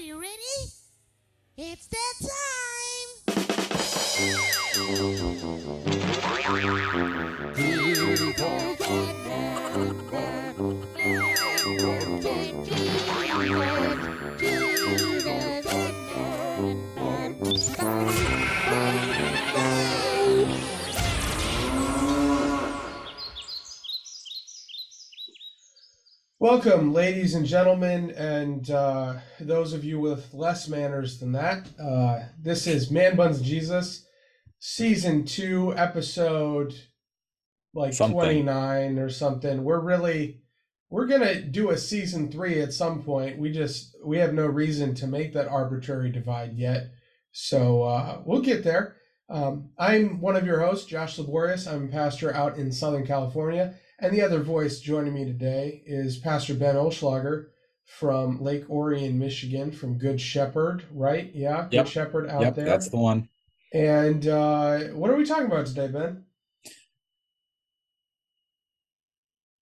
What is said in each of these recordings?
you ready? It's that time! Welcome, ladies and gentlemen, and uh, those of you with less manners than that. Uh, this is Man Buns Jesus, season two, episode like Something. 29 or something. We're really, we're going to do a season three at some point. We just, we have no reason to make that arbitrary divide yet. So uh, we'll get there. Um, I'm one of your hosts, Josh Laborious. I'm a pastor out in Southern California. And the other voice joining me today is Pastor Ben Olschlager from Lake Orion, Michigan, from Good Shepherd, right? Yeah, Good Yep. Shepherd out Yep, there. that's the one. And uh, what are we talking about today, Ben?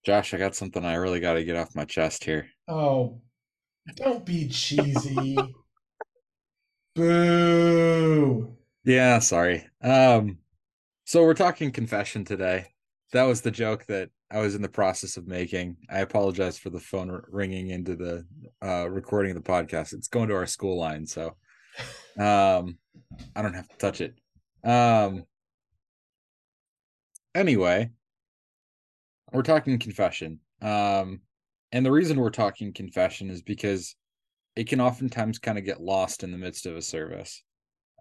Josh, I got something I really got to get off my chest here. Oh, don't be cheesy. Boo. Yeah, sorry. Um, so we're talking confession today. That was the joke that I was in the process of making. I apologize for the phone ringing into the uh, recording of the podcast. It's going to our school line, so um, I don't have to touch it. Um, anyway, we're talking confession. Um, and the reason we're talking confession is because it can oftentimes kind of get lost in the midst of a service.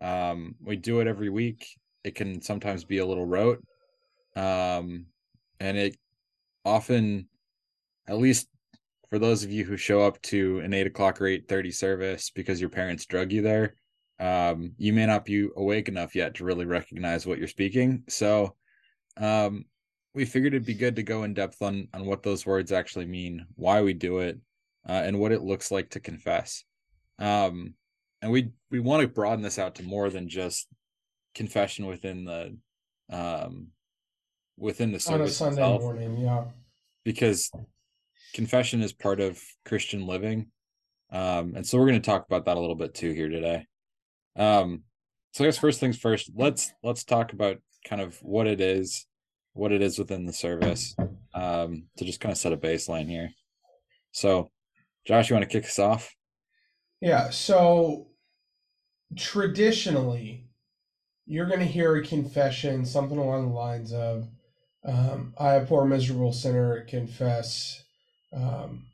Um, we do it every week. It can sometimes be a little rote. Um, and it often, at least for those of you who show up to an eight o'clock or eight thirty service because your parents drug you there, um, you may not be awake enough yet to really recognize what you're speaking. So, um, we figured it'd be good to go in depth on on what those words actually mean, why we do it, uh, and what it looks like to confess. Um, and we we want to broaden this out to more than just confession within the um within the On a service Sunday itself morning, yeah. because confession is part of Christian living. Um, and so we're going to talk about that a little bit too here today. Um, so I guess first things first, let's let's talk about kind of what it is, what it is within the service, um, to just kind of set a baseline here. So, Josh, you want to kick us off? Yeah, so traditionally, you're going to hear a confession, something along the lines of, um, I, a poor, miserable sinner, confess, um,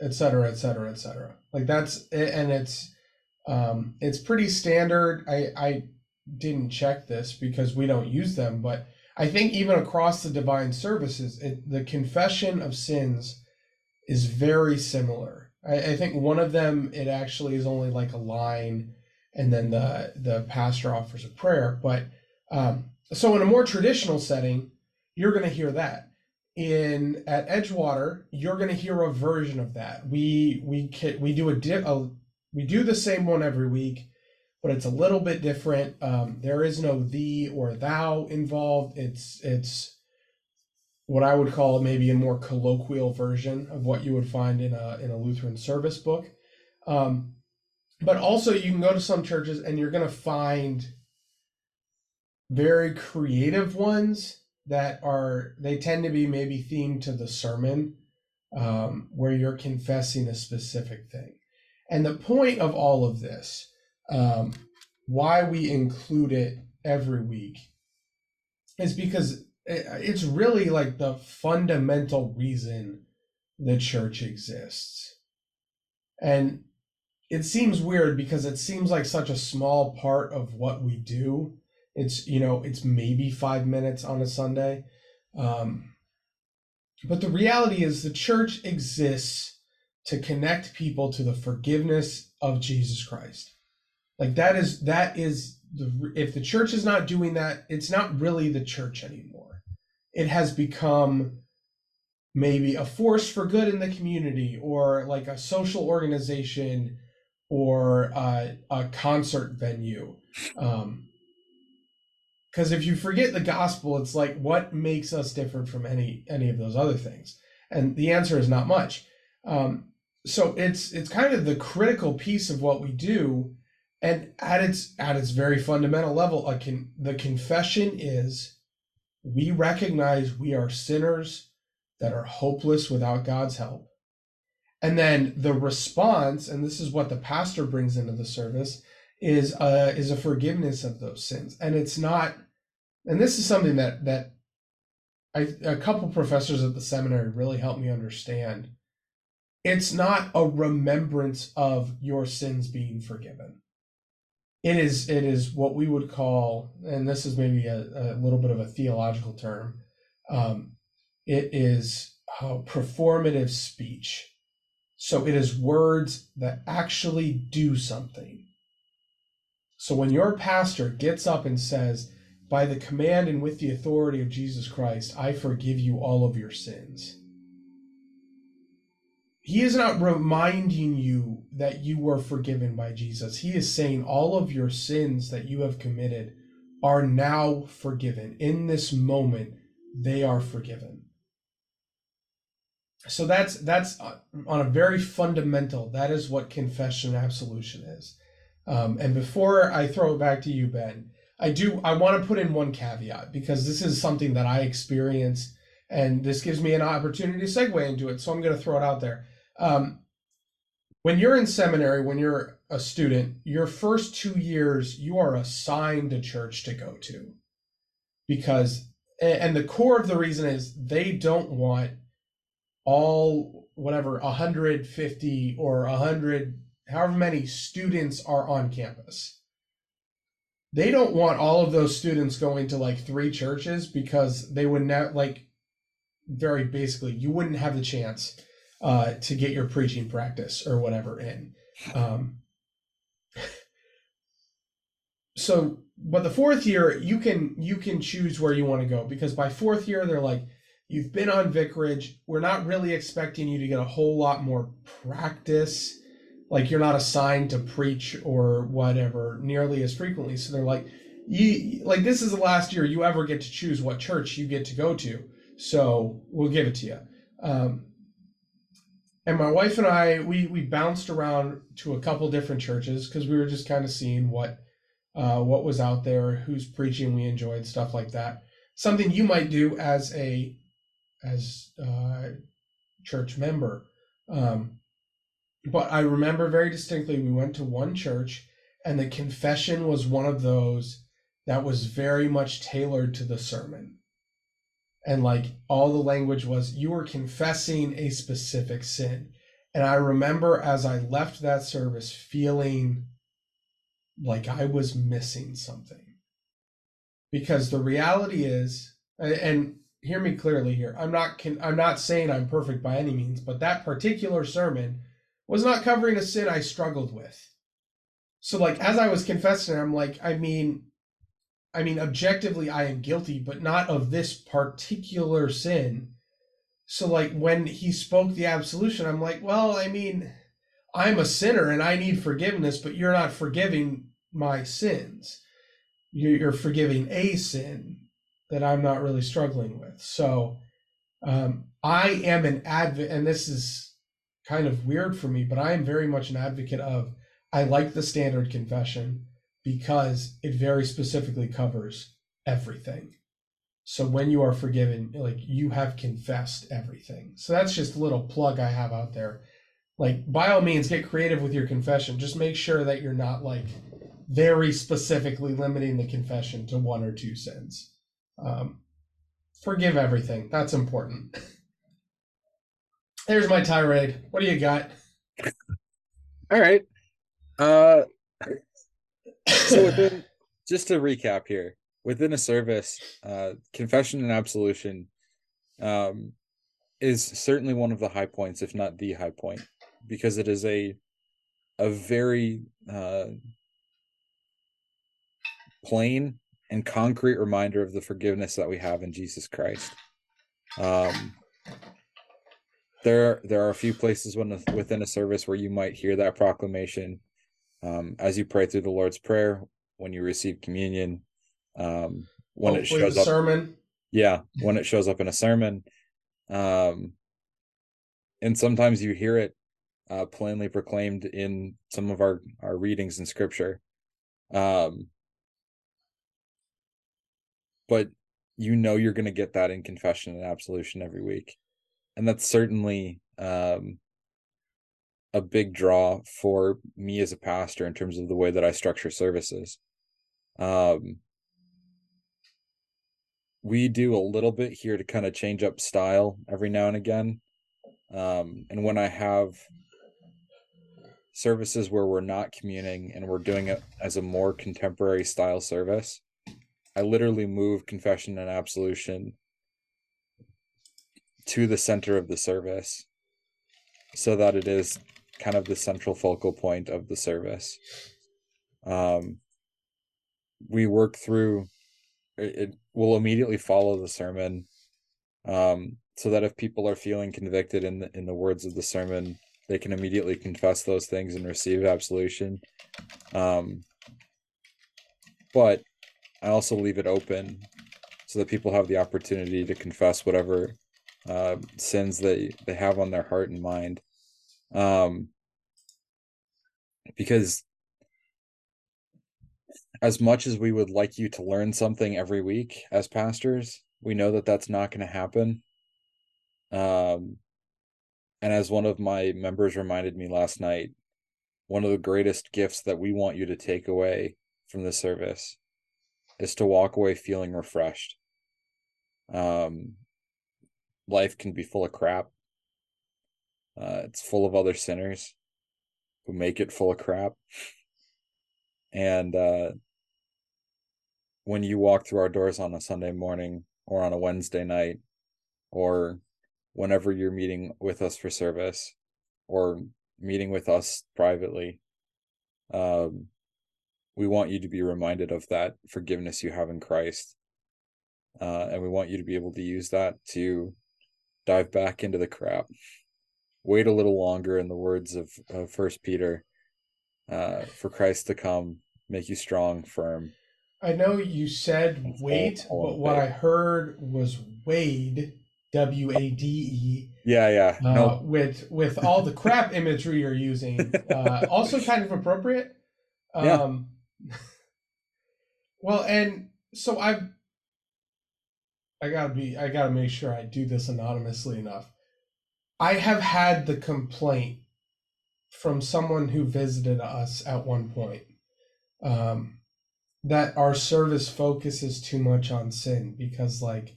et cetera, et cetera, et cetera. Like that's, and it's, um, it's pretty standard. I, I didn't check this because we don't use them, but I think even across the divine services, it, the confession of sins is very similar. I, I think one of them it actually is only like a line, and then the the pastor offers a prayer. But um, so in a more traditional setting, you're going to hear that. In at Edgewater, you're going to hear a version of that. We we ca- we do a, di- a we do the same one every week, but it's a little bit different. Um, there is no thee or thou involved. It's it's what I would call maybe a more colloquial version of what you would find in a in a Lutheran service book. Um, but also, you can go to some churches and you're going to find very creative ones that are they tend to be maybe themed to the sermon, um, where you're confessing a specific thing. And the point of all of this, um, why we include it every week, is because it- it's really like the fundamental reason the church exists. And it seems weird because it seems like such a small part of what we do. It's, you know, it's maybe five minutes on a Sunday. Um, but the reality is the church exists to connect people to the forgiveness of Jesus Christ. Like that is, that is the, if the church is not doing that, it's not really the church anymore it has become maybe a force for good in the community or like a social organization or uh, a concert venue um because if you forget the gospel it's like what makes us different from any any of those other things? And the answer is not much. Um so it's it's kind of the critical piece of what we do. And at its at its very fundamental level a con, the confession is we recognize we are sinners that are hopeless without God's help. And then the response and this is what the pastor brings into the service is a is a forgiveness of those sins. And it's not and this is something that that I, a couple professors at the seminary really helped me understand. It's not a remembrance of your sins being forgiven. It is it is what we would call and this is maybe a, a little bit of a theological term um, it is performative speech. So it is words that actually do something so when your pastor gets up and says by the command and with the authority of jesus christ i forgive you all of your sins he is not reminding you that you were forgiven by Jesus. He is saying all of your sins that you have committed are now forgiven. In this moment, they are forgiven. So that's that's uh, on a very fundamental. That is what confession and absolution is. Um, and before I throw it back to you, Ben, I do I want to put in one caveat because this is something that I experienced, and this gives me an opportunity to segue into it. So I'm going to throw it out there. Um, when you're in seminary, when you're a student, your first two years, you are assigned a church to go to. Because, and the core of the reason is they don't want all, whatever, 150 or 100, however many students are on campus. They don't want all of those students going to like three churches because they would not, like, very basically, you wouldn't have the chance uh, to get your preaching practice or whatever in. Um, so, but the fourth year, you can you can choose where you want to go because by fourth year, they're like, you've been on vicarage. We're not really expecting you to get a whole lot more practice. Like you're not assigned to preach or whatever nearly as frequently. So they're like, you like this is the last year you ever get to choose what church you get to go to. So we'll give it to you. Um, and my wife and I we we bounced around to a couple different churches because we were just kind of seeing what uh, what was out there, who's preaching we enjoyed, stuff like that. Something you might do as a as a church member. Um, but I remember very distinctly we went to one church and the confession was one of those that was very much tailored to the sermon. And like all the language was you were confessing a specific sin. And i remember as i left that service feeling like i was missing something. Because the reality is and hear me clearly here i'm not i'm not saying i'm perfect by any means but that particular sermon was not covering a sin i struggled with so like as i was confessing i'm like i mean I mean, objectively, I am guilty, but not of this particular sin. So, like, when he spoke the absolution, I'm like, well, I mean, I'm a sinner and I need forgiveness, but you're not forgiving my sins. You're forgiving a sin that I'm not really struggling with. So, um, I am an advocate, and this is kind of weird for me, but I am very much an advocate of I like the standard confession because it very specifically covers everything. So when you are forgiven, like you have confessed everything. So that's just a little plug I have out there. Like by all means get creative with your confession. Just make sure that you're not like very specifically limiting the confession to one or two sins. Um, forgive everything. That's important. There's my tirade. What do you got? All right. Uh so within just to recap here within a service uh confession and absolution um is certainly one of the high points if not the high point because it is a a very uh plain and concrete reminder of the forgiveness that we have in Jesus Christ um there there are a few places when within a service where you might hear that proclamation um, as you pray through the Lord's Prayer, when you receive communion, um, when Hopefully it shows up sermon. Yeah, when it shows up in a sermon. Um, and sometimes you hear it uh, plainly proclaimed in some of our our readings in scripture um but you know you're going to get that in confession and absolution every week and that's certainly um a big draw for me as a pastor in terms of the way that I structure services. Um, we do a little bit here to kind of change up style every now and again. Um, and when I have services where we're not communing and we're doing it as a more contemporary style service, I literally move confession and absolution to the center of the service so that it is kind of the central focal point of the service. Um, we work through it, it will immediately follow the sermon um, so that if people are feeling convicted in the in the words of the sermon they can immediately confess those things and receive absolution um, but i also leave it open so that people have the opportunity to confess whatever uh, sins they they have on their heart and mind um, because as much as we would like you to learn something every week as pastors, we know that that's not going to happen. Um, and as one of my members reminded me last night, one of the greatest gifts that we want you to take away from the service is to walk away feeling refreshed. Um, life can be full of crap. Uh, it's full of other sinners who make it full of crap. And uh, when you walk through our doors on a Sunday morning or on a Wednesday night, or whenever you're meeting with us for service or meeting with us privately, um, we want you to be reminded of that forgiveness you have in Christ. Uh, and we want you to be able to use that to dive back into the crap wait a little longer in the words of, of first peter uh, for christ to come make you strong firm I know you said wait, but what I heard was Wade, W A D E. Yeah, yeah. Uh, no. With with all the crap imagery you're using, uh, also kind of appropriate. Yeah. Um, well, and so I've I gotta be I gotta make sure I do this anonymously enough. I have had the complaint from someone who visited us at one point um, that our service focuses too much on sin because like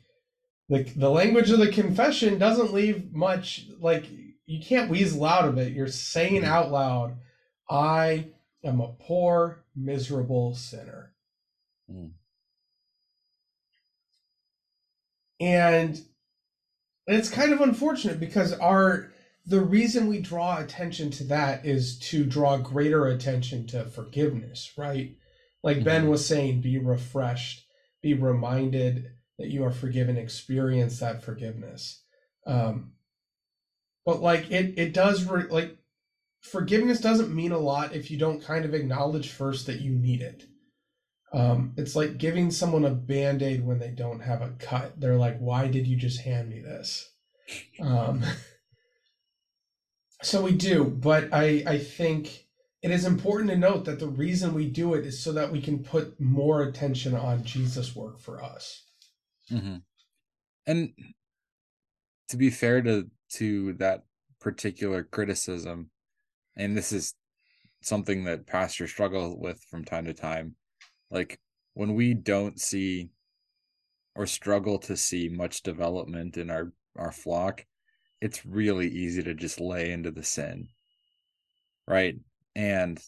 the the language of the confession doesn't leave much like you can't weasel out of it. You're saying out loud, "I am a poor, miserable sinner," Mm. And it's kind of unfortunate because our the reason we draw attention to that is to draw greater attention to forgiveness, right? Like Ben Mhm. was saying, be refreshed, be reminded that you are forgiven, experience that forgiveness. Um, but like it, it does re- like forgiveness doesn't mean a lot if you don't kind of acknowledge first that you need it. Um, it's like giving someone a band aid when they don't have a cut. They're like, why did you just hand me this? Um, so we do, but I, I think it is important to note that the reason we do it is so that we can put more attention on Jesus' work for us. hmm And to be fair to to that particular criticism, and this is something that pastors struggle with from time to time, like when we don't see or struggle to see much development in our our flock, it's really easy to just lay into the sin, right? And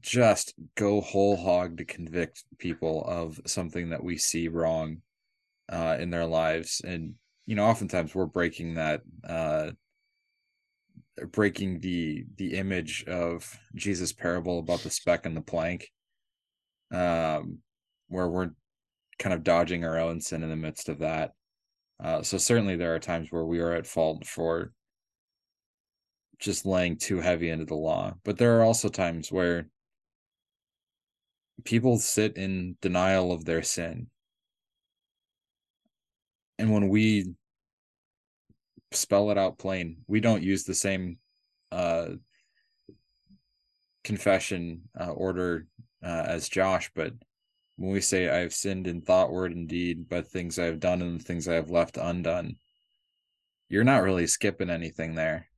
just go whole hog to convict people of something that we see wrong uh, in their lives and you know oftentimes we're breaking that uh breaking the the image of jesus parable about the speck and the plank um where we're kind of dodging our own sin in the midst of that. Uh so certainly there are times where we are at fault for just laying too heavy into the law but there are also times where people sit in denial of their sin. And when we spell it out plain we don't use the same uh confession uh, order uh, as Josh, but when we say I have sinned in thought, word, and deed, by things I have done and the things I have left undone, you're not really skipping anything there.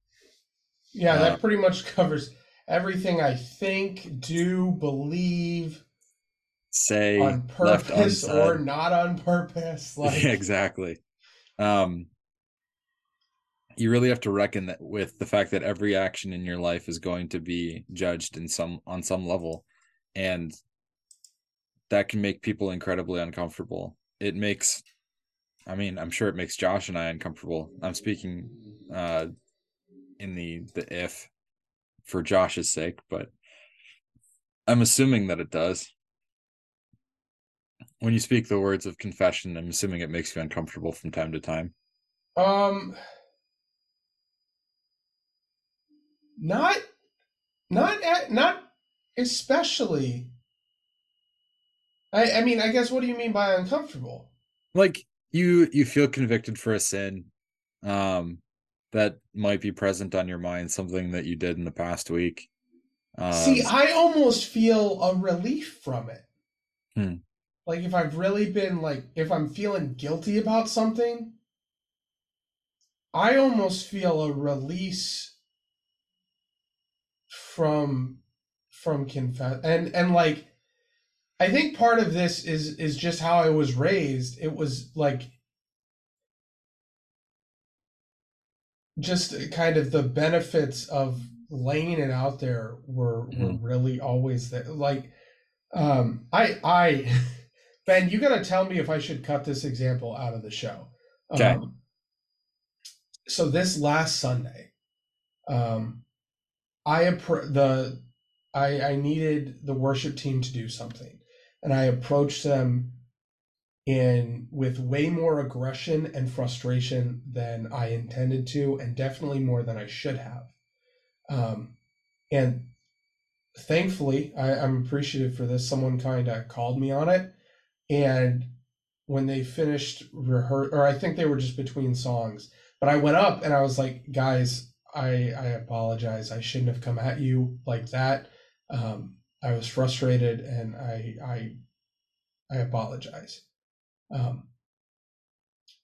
Yeah, Uh, that pretty much covers everything I think, do, believe, Say on left purpose or not on purpose. Like, Yeah, exactly. Um, you really have to reckon that with the fact that every action in your life is going to be judged in some on some level, and that can make people incredibly uncomfortable. It makes, I mean, I'm sure it makes Josh and I uncomfortable. I'm speaking uh, in the the if for Josh's sake, but I'm assuming that it does. When you speak the words of confession, I'm assuming it makes you uncomfortable from time to time. Um, not, not, at, not especially. I, I mean, I guess what do you mean by uncomfortable? Like you you feel convicted for a sin um that might be present on your mind, something that you did in the past week. Um, See, I almost feel a relief from it. Hmm. Like if I've really been like, if I'm feeling guilty about something, I almost feel a release from from confess and and like I think part of this is is just how I was raised. It was like just kind of the benefits of laying it out there were were Mhm. really always there. Like um I I Ben, you got to tell me if I should cut this example out of the show. Okay. Um, so this last Sunday, um, I appro- the I I needed the worship team to do something, and I approached them in with way more aggression and frustration than I intended to, and definitely more than I should have. Um, and thankfully, I, I'm appreciative for this. Someone kind of called me on it, and when they finished rehearse, or I think they were just between songs, but I went up and I was like, guys, I I apologize. I shouldn't have come at you like that. Um, I was frustrated, and I I I apologize. Um,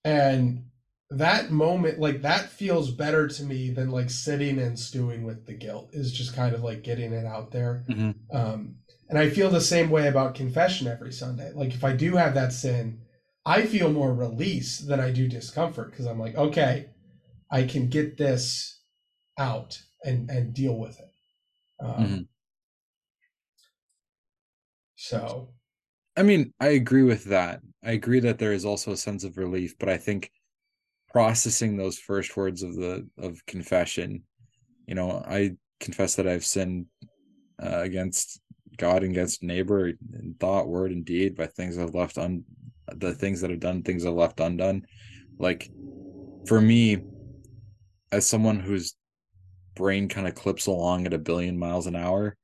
and that moment, like that, feels better to me than like sitting and stewing with the guilt. Is just kind of like getting it out there. Mhm. Um, and I feel the same way about confession every Sunday. Like if I do have that sin, I feel more release than I do discomfort because I'm like, okay, I can get this out and and deal with it. Um, Mhm. So I mean, I agree with that. I agree that there is also a sense of relief, but I think processing those first words of the of confession, you know, I confess that I've sinned uh, against God and against neighbor in thought, word, and deed by things I've left un the things that I've done, things I've left undone. Like for me, as someone whose brain kind of clips along at a billion miles an hour,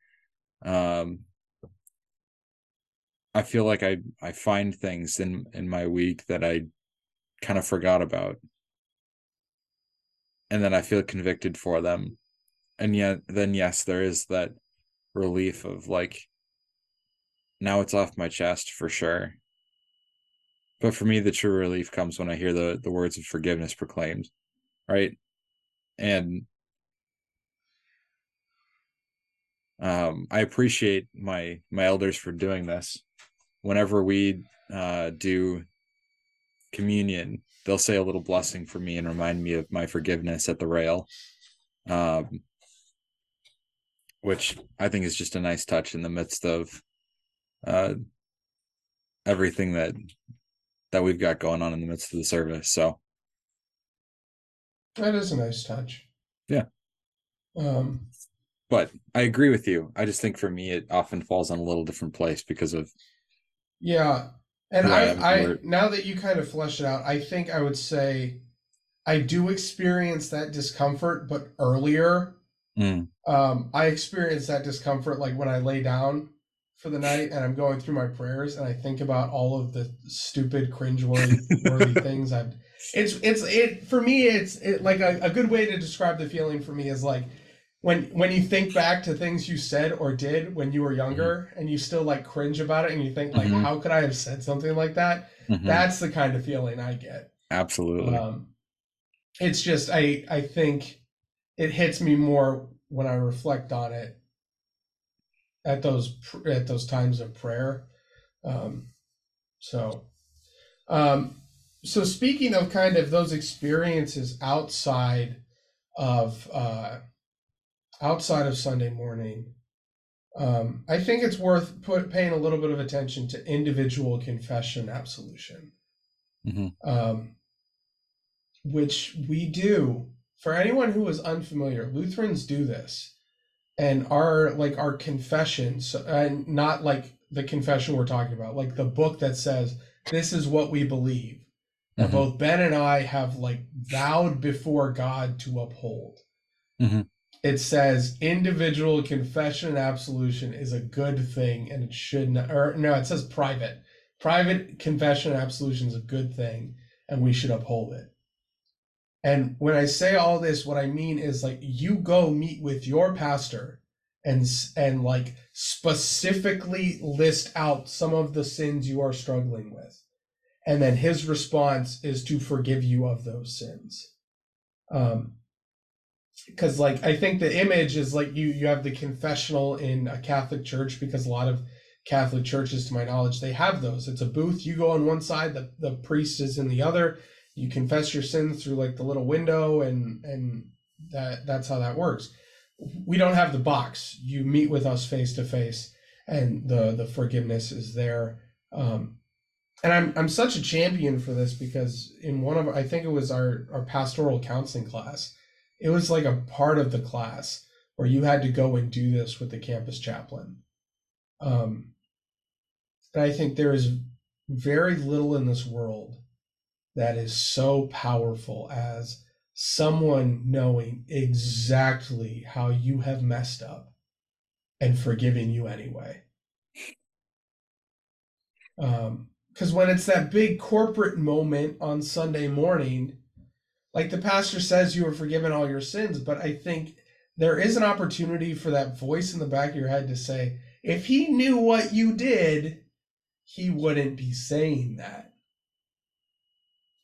um, I feel like I I find things in in my week that I kind of forgot about. And then I feel convicted for them. And yet then yes, there is that relief of like now it's off my chest for sure. But for me the true relief comes when I hear the the words of forgiveness proclaimed. Right? And um I appreciate my my elders for doing this whenever we uh, do communion, they'll say a little blessing for me and remind me of my forgiveness at the rail, um, which I think is just a nice touch in the midst of uh, everything that that we've got going on in the midst of the service. So that is a nice touch. Yeah. Um, but I agree with you. I just think for me, it often falls on a little different place because of Yeah. And Who I am, I, I now that you kind of flesh it out, I think I would say I do experience that discomfort, but earlier. Mm. Um, I experience that discomfort like when I lay down for the night and I'm going through my prayers and I think about all of the stupid, cringeworthy worthy things I've it's it's it for me it's it, like a, a good way to describe the feeling for me is like when when you think back to things you said or did when you were younger and you still like cringe about it and you think like Mhm. how could i have said something like that Mhm. that's the kind of feeling i get Absolutely. um it's just i i think it hits me more when i reflect on it at those at those times of prayer um so um so speaking of kind of those experiences outside of uh outside of sunday morning um i think it's worth put paying a little bit of attention to individual confession absolution Mhm. um which we do for anyone who is unfamiliar lutherans do this and our like our confessions, and not like the confession we're talking about like the book that says this is what we believe that Mhm. both ben and i have like vowed before god to uphold Mhm. It says individual confession and absolution is a good thing and it should not or no it says private private confession and absolution is a good thing and we should uphold it and when I say all this, what I mean is like you go meet with your pastor and and like specifically list out some of the sins you are struggling with. And then his response is to forgive you of those sins. Um because like I think the image is like you you have the confessional in a Catholic church because a lot of Catholic churches, to my knowledge, they have those. It's a booth. You go on one side, the, the priest is in the other, you confess your sins through like the little window and and that that's how that works we don't have the box you meet with us face to face and the the forgiveness is there um and i'm i'm such a champion for this because in one of i think it was our our pastoral counseling class it was like a part of the class where you had to go and do this with the campus chaplain um and i think there is very little in this world that is so powerful as someone knowing exactly how you have messed up and forgiving you anyway. Um, because when it's that big corporate moment on Sunday morning, like the pastor says you are forgiven all your sins, but I think there is an opportunity for that voice in the back of your head to say, if he knew what you did, he wouldn't be saying that.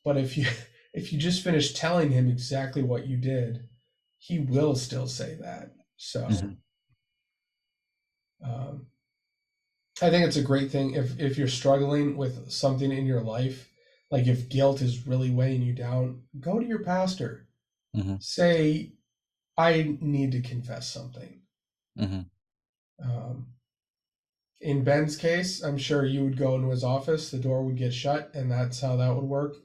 But if you if you just finish telling him exactly what you did, he will still say that. So Mhm. um, I think it's a great thing if if you're struggling with something in your life, like if guilt is really weighing you down, go to your pastor. Mhm. Say, I need to confess something. Mhm. Um, in Ben's case, I'm sure you would go into his office, the door would get shut, and that's how that would work.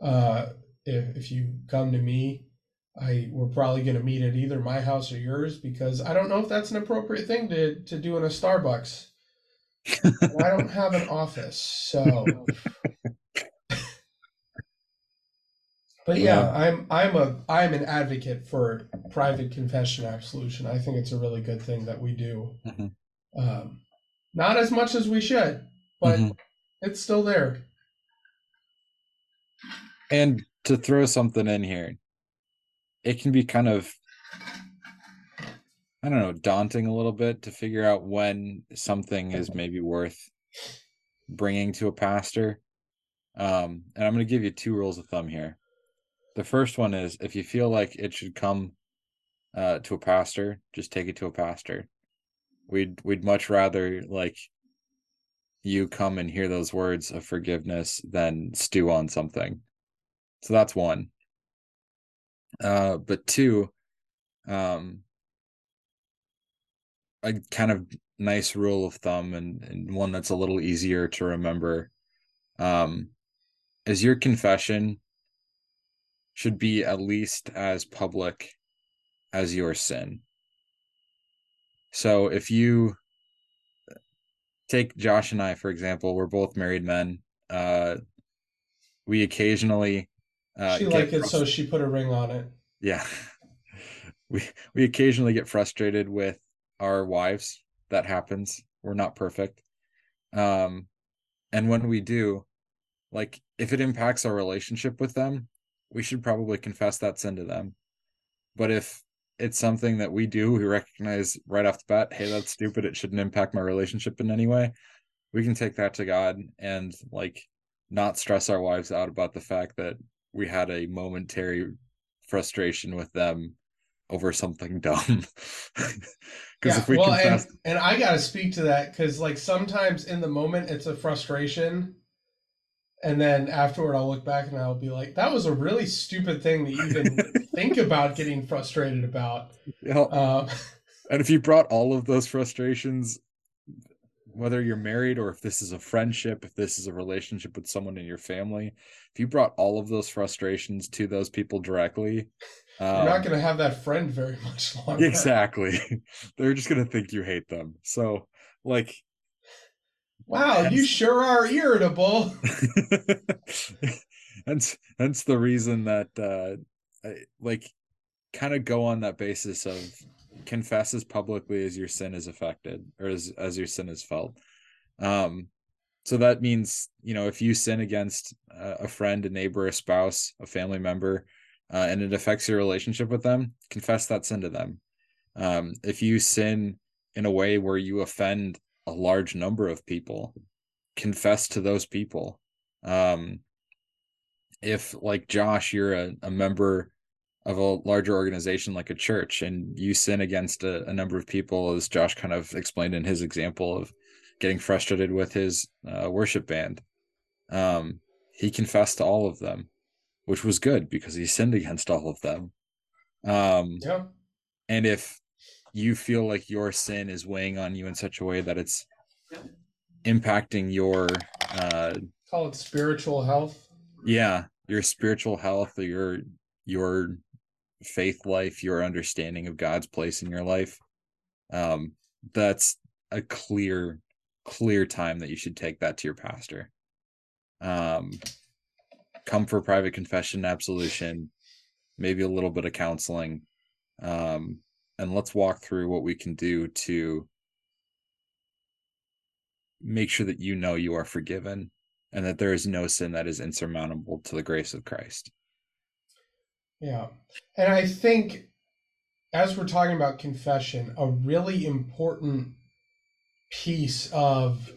Uh, if, if you come to me, I we're probably going to meet at either my house or yours because I don't know if that's an appropriate thing to to do in a Starbucks. I don't have an office, so. But yeah, Yeah. I'm I'm a I'm an advocate for private confession absolution. I think it's a really good thing that we do. Mhm. Um, not as much as we should, but Mhm. it's still there. And to throw something in here, it can be kind of, I don't know, daunting a little bit to figure out when something is maybe worth bringing to a pastor. Um, and I'm going to give you two rules of thumb here. The first one is if you feel like it should come uh, to a pastor, just take it to a pastor. We'd we'd much rather like you come and hear those words of forgiveness than stew on something. So that's one. Uh, but two, um, a kind of nice rule of thumb and, and one that's a little easier to remember um, is your confession should be at least as public as your sin. So if you take Josh and I, for example, we're both married men. Uh, we occasionally uh, she liked it, so she put a ring on it. yeah we we occasionally get frustrated with our wives that happens we're not perfect um and when we do like if it impacts our relationship with them we should probably confess that sin to them but if it's something that we do, we recognize right off the bat, hey, that's stupid. It shouldn't impact my relationship in any way. We can take that to God and like not stress our wives out about the fact that we had a momentary frustration with them over something dumb. Because yeah, if we well, confess- and, and I got to speak to that because like sometimes in the moment it's a frustration, and then afterward I'll look back and I'll be like, that was a really stupid thing to even think about getting frustrated about. Yeah. Um, and if you brought all of those frustrations whether you're married or if this is a friendship, if this is a relationship with someone in your family, if you brought all of those frustrations to those people directly, um, you're not um, going to have that friend very much longer. Exactly. They're just going to think you hate them. So, like, wow, hence, you sure are irritable. hence, hence the reason that, uh, I, like, kind of go on that basis of confess as publicly as your sin is affected or as, as your sin is felt um so that means you know if you sin against a friend a neighbor a spouse a family member uh, and it affects your relationship with them confess that sin to them um if you sin in a way where you offend a large number of people confess to those people um if like josh you're a, a member of a larger organization like a church and you sin against a, a, number of people as josh kind of explained in his example of getting frustrated with his uh, worship band um, he confessed to all of them which was good because he sinned against all of them um, yeah. and if you feel like your sin is weighing on you in such a way that it's impacting your uh, call it spiritual health. Yeah your spiritual health or your your faith life, your understanding of God's place in your life, um, that's a clear, clear time that you should take that to your pastor. Um, come for private confession, absolution, maybe a little bit of counseling, um, and let's walk through what we can do to make sure that you know you are forgiven and that there is no sin that is insurmountable to the grace of Christ. Yeah. And I think as we're talking about confession, a really important piece of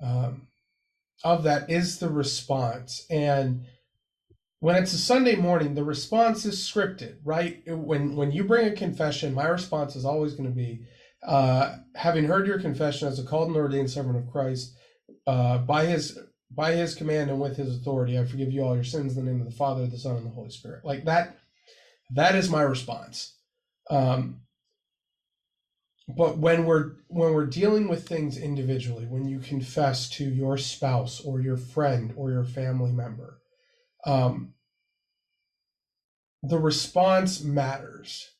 um, of that is the response. And when it's a Sunday morning, the response is scripted, right? When when you bring a confession, my response is always going to be, uh, having heard your confession as a called and ordained servant of Christ, uh, by his by his command and with his authority, I forgive you all your sins in the name of the Father, the Son, and the Holy Spirit. Like that, that is my response. Um, but when we're when we're dealing with things individually, when you confess to your spouse or your friend or your family member, um, the response matters.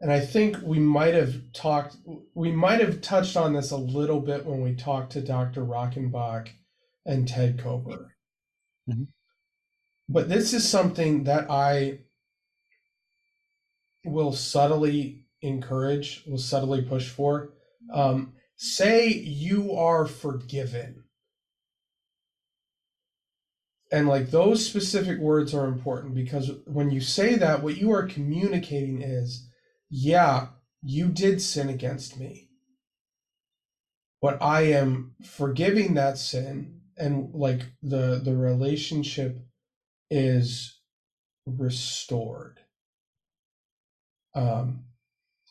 And I think we might have talked, we might have touched on this a little bit when we talked to Dr. Rockenbach and Ted Kober. Mm-hmm. But this is something that I will subtly encourage, will subtly push for. Um, say you are forgiven. And like those specific words are important because when you say that, what you are communicating is yeah, you did sin against me. But I am forgiving that sin and like the the relationship is restored. Um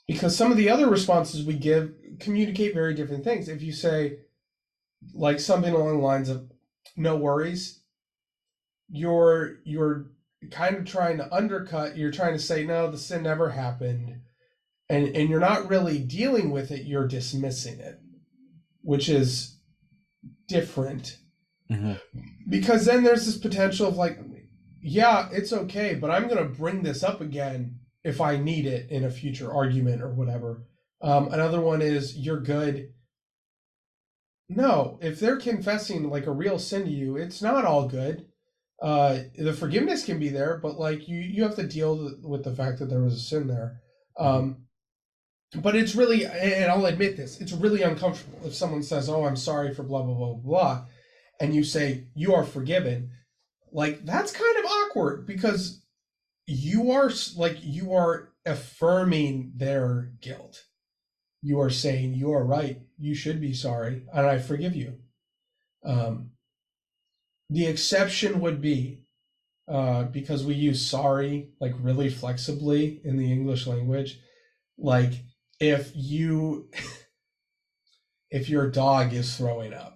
because some of the other responses we give communicate very different things. If you say like something along the lines of no worries, you're you're kind of trying to undercut, you're trying to say no, the sin never happened and and you're not really dealing with it you're dismissing it which is different. Mm-hmm. because then there's this potential of like yeah it's okay but i'm going to bring this up again if i need it in a future argument or whatever. Um, another one is you're good. No if they're confessing like a real sin to you it's not all good uh, the forgiveness can be there but like you you have to deal with the fact that there was a sin there um, but it's really, and I'll admit this, it's really uncomfortable if someone says, "Oh, I'm sorry for blah blah blah blah," and you say you are forgiven. Like that's kind of awkward because you are like you are affirming their guilt. You are saying you are right. You should be sorry, and I forgive you. Um, the exception would be uh, because we use sorry like really flexibly in the English language. Like if you if your dog is throwing up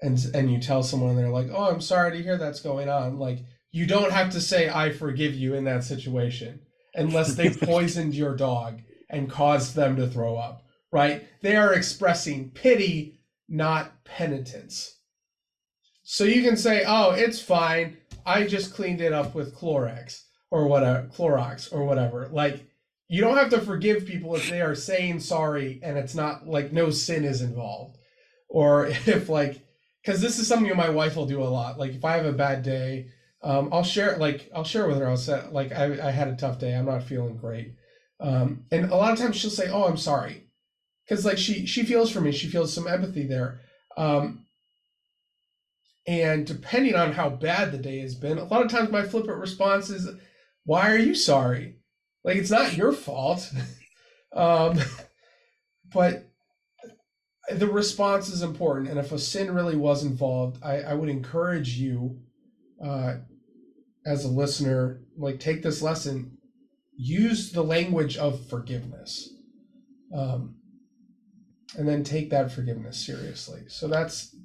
and and you tell someone and they're like, "Oh, I'm sorry to hear that's going on." Like you don't have to say I forgive you in that situation unless they poisoned your dog and caused them to throw up, right? They are expressing pity, not penitence. So you can say, "Oh, it's fine. I just cleaned it up with Clorox or whatever, Clorox or whatever." Like you don't have to forgive people if they are saying sorry and it's not like no sin is involved. Or if like cuz this is something my wife will do a lot. Like if I have a bad day, um, I'll share like I'll share with her. I'll say like I, I had a tough day. I'm not feeling great. Um, and a lot of times she'll say, "Oh, I'm sorry," because like she she feels for me. She feels some empathy there. Um, and depending on how bad the day has been, a lot of times my flippant response is, "Why are you sorry? Like it's not your fault." um, but the response is important, and if a sin really was involved, I, I would encourage you uh, as a listener, like take this lesson, use the language of forgiveness, um, and then take that forgiveness seriously. So that's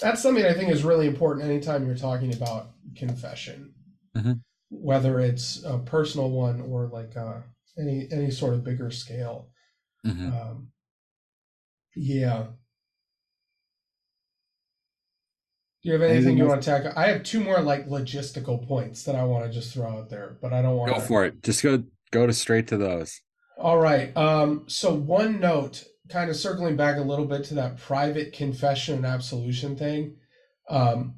that's something I think is really important anytime you're talking about confession, Mhm. whether it's a personal one or like uh, any any sort of bigger scale. Mhm. Um, yeah. Do you have anything, Anything you want to tackle? I have two more like logistical points that I want to just throw out there, but I don't want Go to. for it. Just go go to straight to those. All right. Um, so one note, kind of circling back a little bit to that private confession and absolution thing. Um,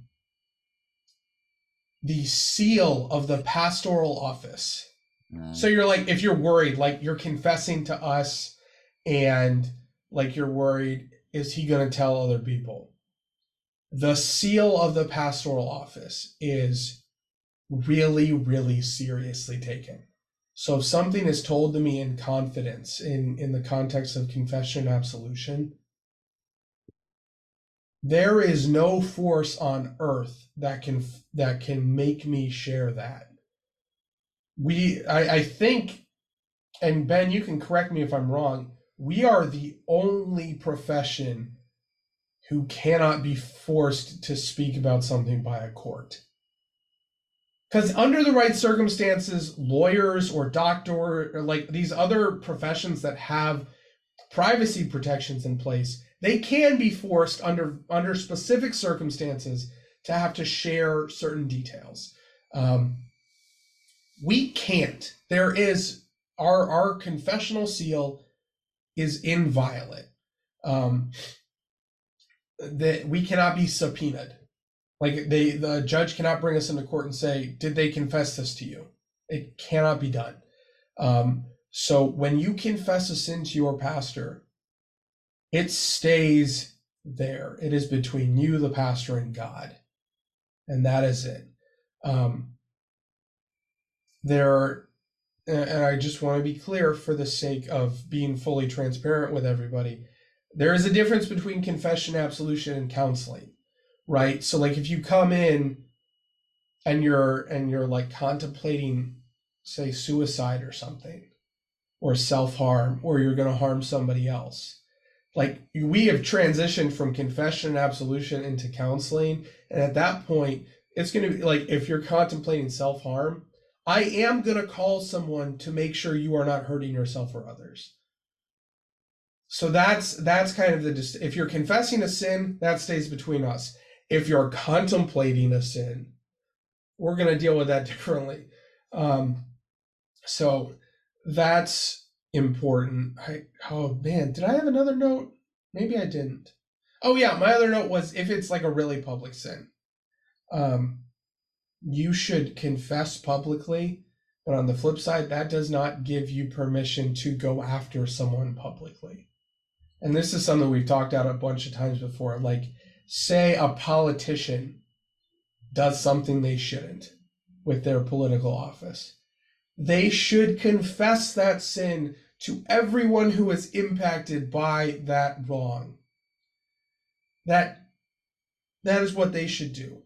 the seal of the pastoral office. Mm. So you're like, if you're worried, like you're confessing to us, and like you're worried, is he going to tell other people? The seal of the pastoral office is really, really seriously taken. So if something is told to me in confidence in, in the context of confession and absolution, there is no force on earth that can that can make me share that. We I, I think and ben you can correct me if i'm wrong we are the only profession who cannot be forced to speak about something by a court because under the right circumstances lawyers or doctor or like these other professions that have privacy protections in place they can be forced under under specific circumstances to have to share certain details. Um, we can't. There is our our confessional seal is inviolate. Um, that we cannot be subpoenaed like they the judge cannot bring us into court and say did they confess this to you it cannot be done um, so when you confess a sin to your pastor it stays there. It is between you, the pastor, and God. And that is it. Um, there are, and I just want to be clear for the sake of being fully transparent with everybody, there is a difference between confession, absolution, and counseling, right? So, like, if you come in and you're and you're like contemplating, say, suicide or something, or self harm, or you're going to harm somebody else like we have transitioned from confession and absolution into counseling. And at that point it's going to be like if you're contemplating self-harm i am going to call someone to make sure you are not hurting yourself or others. So that's that's kind of the if you're confessing a sin that stays between us if you're contemplating a sin we're going to deal with that differently um so that's important. I oh man, did I have another note? Maybe I didn't. Oh yeah, my other note was if it's like a really public sin, um, you should confess publicly. But on the flip side, that does not give you permission to go after someone publicly. And this is something we've talked about a bunch of times before. Like, say a politician does something they shouldn't with their political office they should confess that sin to everyone who is impacted by that wrong. That that is what they should do.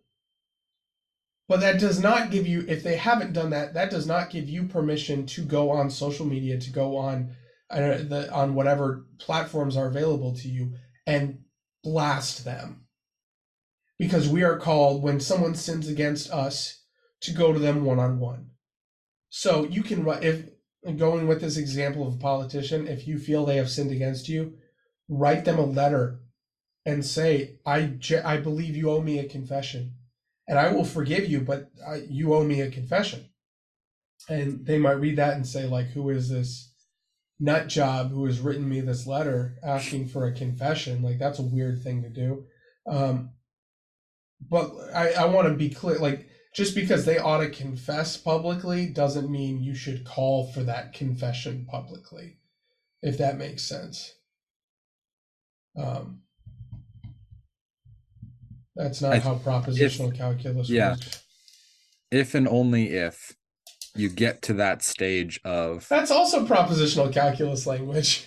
But that does not give you if they haven't done that, that does not give you permission to go on social media, to go on uh, the on whatever platforms are available to you and blast them. Because we are called when someone sins against us to go to them one on one. So you can if going with this example of a politician, if you feel they have sinned against you, write them a letter and say, "I I believe you owe me a confession, and I will forgive you, but I, you owe me a confession." And they might read that and say, "Like, who is this nut job who has written me this letter asking for a confession?" Like, that's a weird thing to do. Um, but I I want to be clear, like just because they ought to confess publicly doesn't mean you should call for that confession publicly, if that makes sense. Um, that's not I- how propositional calculus yeah. works. If and only if you get to that stage of That's also propositional calculus language.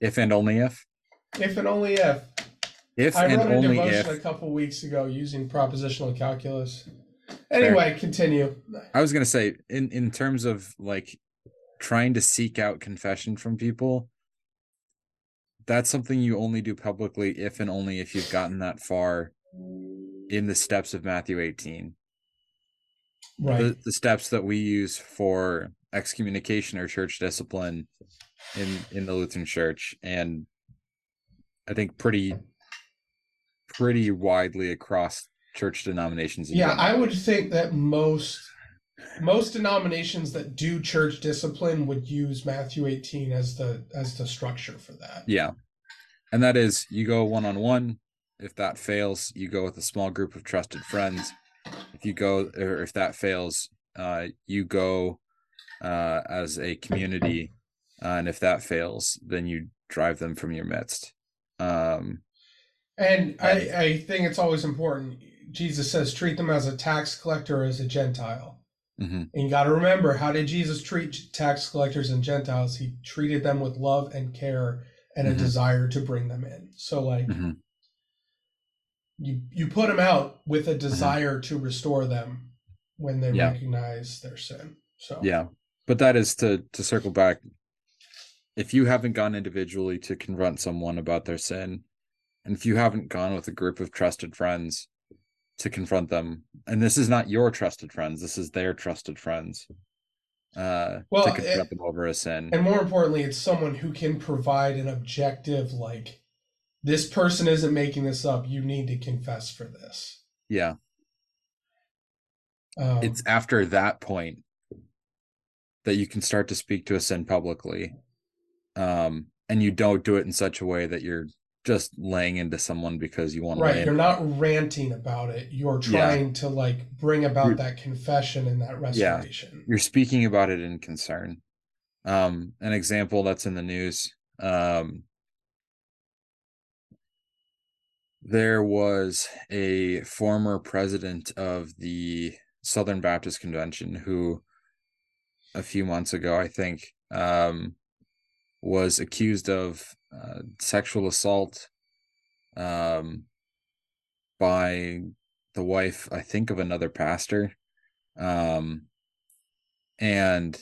if and only if. If and only if. If I and wrote a only devotion a couple weeks ago using propositional calculus. Anyway, continue. I was gonna say, in in terms of like trying to seek out confession from people, that's something you only do publicly if and only if you've gotten that far in the steps of Matthew 18. Right. The, the steps that we use for excommunication or church discipline in in the Lutheran Church, and I think pretty pretty widely across church denominations. Yeah, general. I would think that most most denominations that do church discipline would use Matthew 18 as the as the structure for that. Yeah. And that is you go one on one. If that fails, you go with a small group of trusted friends. If you go or if that fails, uh you go uh as a community. Uh, and if that fails, then you drive them from your midst. Um And I, I think it's always important. Jesus says treat them as a tax collector as a Gentile. mhm, And you got to remember how did Jesus treat tax collectors and Gentiles? He treated them with love and care and a Mhm. desire to bring them in. So like mhm. you you put them out with a desire to restore them when they Yeah. recognize their sin. So Yeah. But that is to to circle back. If you haven't gone individually to confront someone about their sin, and if you haven't gone with a group of trusted friends to confront them, and this is not your trusted friends, this is their trusted friends, uh, Well, to confront it- them over a sin. And more importantly, it's someone who can provide an objective, like, this person isn't making this up. You need to confess for this. yeah, Um, it's after that point that you can start to speak to a sin publicly, um, and you don't do it in such a way that you're just laying into someone because you want to right. You're not ranting about it. You're Yeah. trying to, like, bring about You're- that confession and that restoration. Yeah. you're speaking about it in concern. Um, an example that's in the news. Um, there was a former president of the Southern Baptist Convention who, a few months ago, I think, um, was accused of uh, sexual assault um, by the wife, I think, of another pastor. Um, and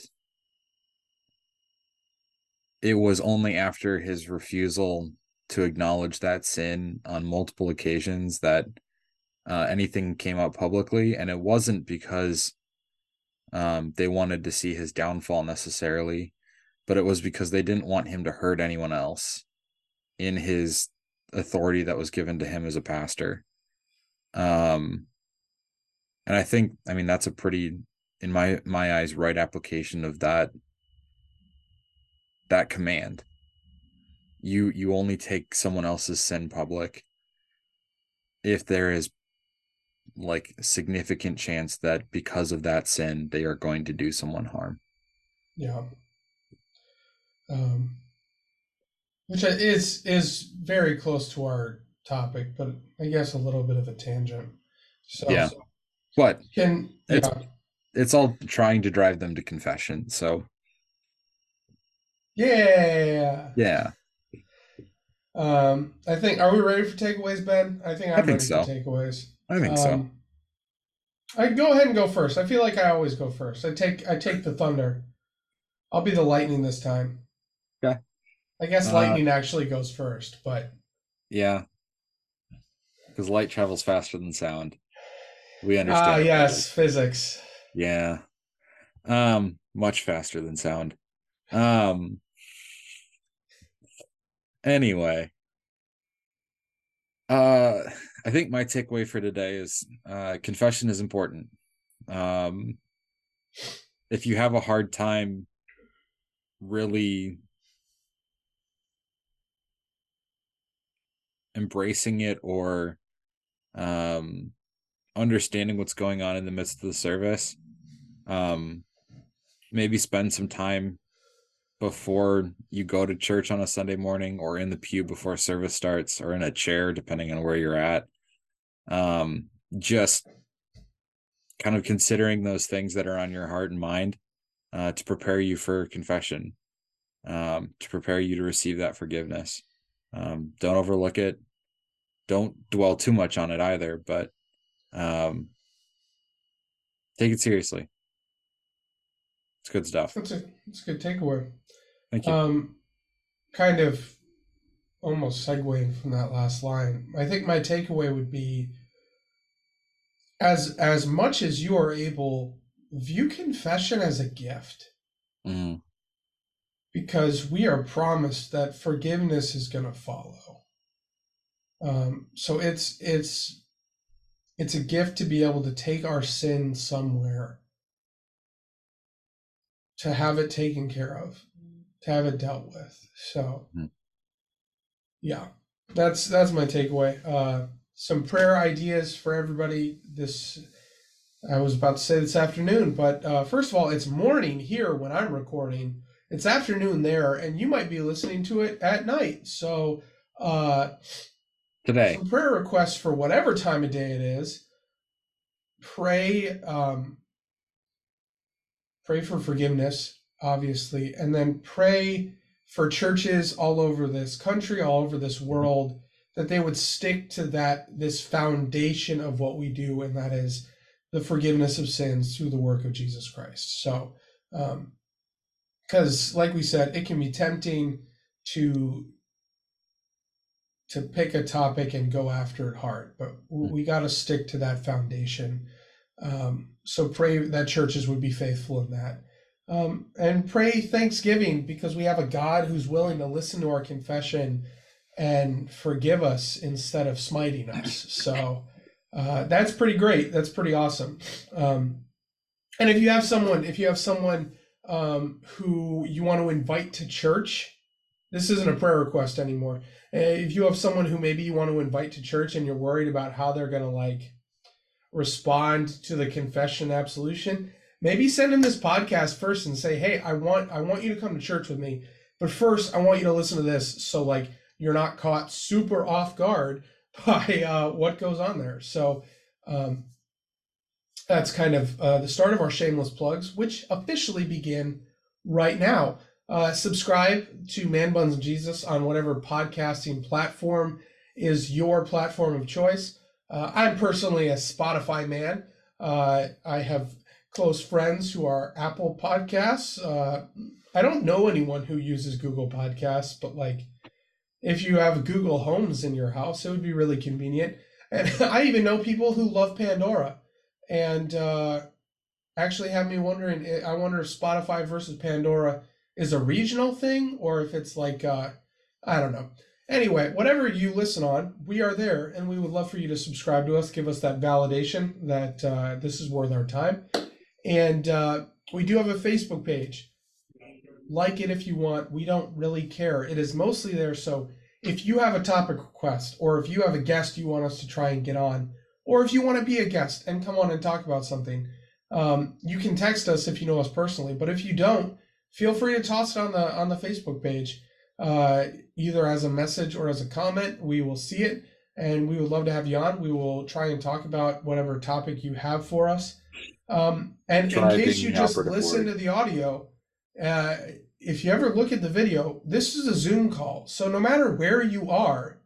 it was only after his refusal to acknowledge that sin on multiple occasions that uh, anything came out publicly and it wasn't because um, they wanted to see his downfall necessarily but it was because they didn't want him to hurt anyone else in his authority that was given to him as a pastor. Um and i think i mean that's a pretty in my my eyes right application of that that command. You you only take someone else's sin public if there is like significant chance that because of that sin they are going to do someone harm. Yeah. Um, which is is very close to our topic, but I guess a little bit of a tangent. So Yeah. but can It's- yeah, it's all trying to drive them to confession. So Yeah. yeah, Um, I think. Are we ready for takeaways, Ben? I think I'm I think ready so. for takeaways. I think so. Um, I go ahead and go first. I feel like I always go first. I take I take the thunder. I'll be the lightning this time. I guess Uh, lightning actually goes first, but Yeah. Because light travels faster than sound. We understand. ah understand. yes, physics. Yeah. Um, much faster than sound. Um anyway. Uh I think my takeaway for today is uh confession is important. Um if you have a hard time really embracing it or um understanding what's going on in the midst of the service um maybe spend some time before you go to church on a sunday morning or in the pew before service starts or in a chair depending on where you're at. Um just kind of considering those things that are on your heart and mind uh, to prepare you for confession um, to prepare you to receive that forgiveness. Um, don't overlook it don't dwell too much on it either but um, take it seriously it's good stuff That's a that's a good takeaway. thank you Um, kind of almost segueing from that last line. I think my takeaway would be as as much as you are able, view confession as a gift Mhm. because we are promised that forgiveness is going to follow. Um, so it's it's it's a gift to be able to take our sin somewhere, to have it taken care of, to have it dealt with. So, Hmm. yeah, that's that's my takeaway. Uh, some prayer ideas for everybody. This I was about to say this afternoon, but uh, first of all, it's morning here when I'm recording. It's afternoon there, and you might be listening to it at night. So, uh, today prayer requests for whatever time of day it is. Pray, um, pray for forgiveness, obviously, and then pray for churches all over this country, all over this world, that they would stick to that this foundation of what we do, and that is the forgiveness of sins through the work of Jesus Christ. So, um, because like we said, it can be tempting to to pick a topic and go after it hard, but we got to stick to that foundation. Um, so pray that churches would be faithful in that. Um, and pray thanksgiving because we have a God who's willing to listen to our confession and forgive us instead of smiting us. So uh, that's pretty great. That's pretty awesome. Um, and if you have someone, if you have someone um, who you want to invite to church, this isn't a prayer request anymore. Uh, If you have someone who maybe you want to invite to church and you're worried about how they're going to like respond to the confession absolution, maybe send them this podcast first and say, "Hey, I want I want you to come to church with me, but first I want you to listen to this so like you're not caught super off guard by uh, what goes on there." So um, that's kind of uh, the start of our shameless plugs, which officially begin right now. Uh, subscribe to Man Buns and Jesus on whatever podcasting platform is your platform of choice. Uh, I'm personally a Spotify man. Uh, I have close friends who are Apple Podcasts. Uh, I don't know anyone who uses Google Podcasts, but like if you have Google Homes in your house, it would be really convenient. And I even know people who love Pandora and uh, actually have me wondering. I wonder if Spotify versus Pandora is a regional thing or if it's like uh, I don't know. Anyway, whatever you listen on, we are there, and we would love for you to subscribe to us. Give us that validation that uh, this is worth our time, and uh, we do have a Facebook page. Like it if you want. We don't really care. It is mostly there. So if you have a topic request, or if you have a guest you want us to try and get on, or if you want to be a guest and come on and talk about something, um, you can text us if you know us personally. But if you don't, feel free to toss it on the on the Facebook page, uh, either as a message or as a comment. We will see it, and we would love to have you on. We will try and talk about whatever topic you have for us. Um, and Try in case you just listen word. to the audio, uh, if you ever look at the video, this is a Zoom call. So no matter where you are,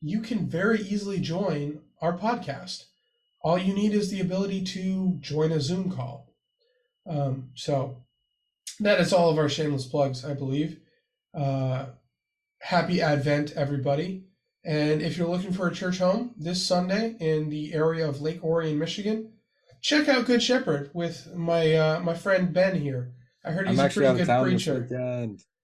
you can very easily join our podcast. All you need is the ability to join a Zoom call. Um, so that is all of our shameless plugs, I believe. Uh, happy Advent, everybody. And if you're looking for a church home this Sunday in the area of Lake Orion, Michigan, check out Good Shepherd with my uh, my friend Ben here. I heard he's I'm a pretty good preacher.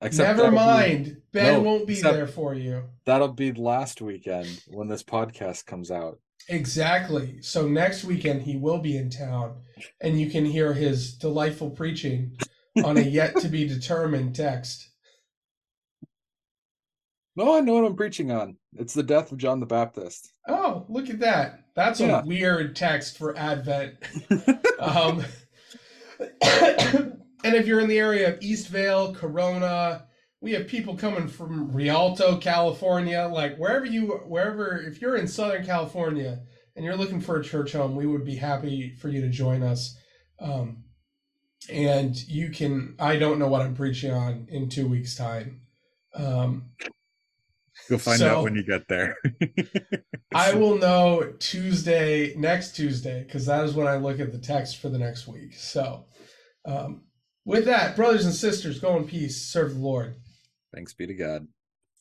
Never that'll be- mind. Ben No, won't be there for you. that'll be last weekend when this podcast comes out. Exactly. So next weekend he will be in town and you can hear his delightful preaching on a yet to be determined text. No, I know what I'm preaching on. It's the death of John the Baptist. Oh, look at that. That's Yeah. a weird text for Advent. Um, and if you're in the area of Eastvale, Corona, we have people coming from Rialto, California, like wherever you, wherever, if you're in Southern California and you're looking for a church home, we would be happy for you to join us. Um, and you can, I don't know what I'm preaching on in two weeks' time. Um, You'll find So- out when you get there. I will know Tuesday, next Tuesday, because that is when I look at the text for the next week. So, um, with that, brothers and sisters, go in peace, serve the Lord. Thanks be to God.